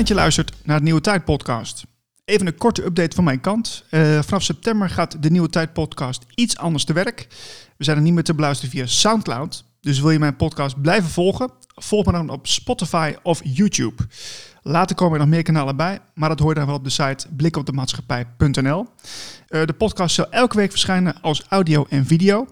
dat je luistert naar de Nieuwe Tijd podcast. Even een korte update van mijn kant. Uh, vanaf september gaat de Nieuwe Tijd podcast iets anders te werk. We zijn er niet meer te beluisteren via Soundcloud. Dus wil je mijn podcast blijven volgen? Volg me dan op Spotify of YouTube. Later komen er nog meer kanalen bij, maar dat hoor je dan wel op de site blikopdemaatschappij.nl. Uh, de podcast zal elke week verschijnen als audio en video,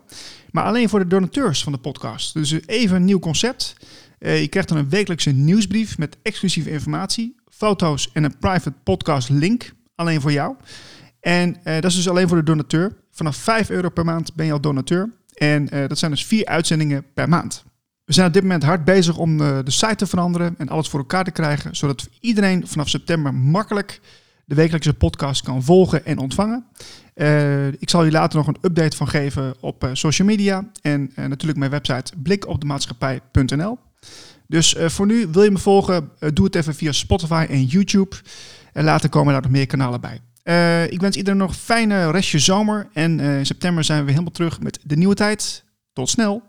maar alleen voor de donateurs van de podcast. Dus even een nieuw concept. Uh, je krijgt dan een wekelijkse nieuwsbrief met exclusieve informatie, foto's en een private podcast link, alleen voor jou. En uh, dat is dus alleen voor de donateur. Vanaf 5 euro per maand ben je al donateur. En uh, dat zijn dus vier uitzendingen per maand. We zijn op dit moment hard bezig om uh, de site te veranderen en alles voor elkaar te krijgen, zodat iedereen vanaf september makkelijk de wekelijkse podcast kan volgen en ontvangen. Ik zal je later nog een update van geven op social media en natuurlijk mijn website blikopdemaatschappij.nl. Dus voor nu wil je me volgen, doe het even via Spotify en YouTube. En later komen er nog meer kanalen bij. Uh, ik wens iedereen nog een fijne restje zomer. En in september zijn we helemaal terug met de nieuwe tijd. Tot snel!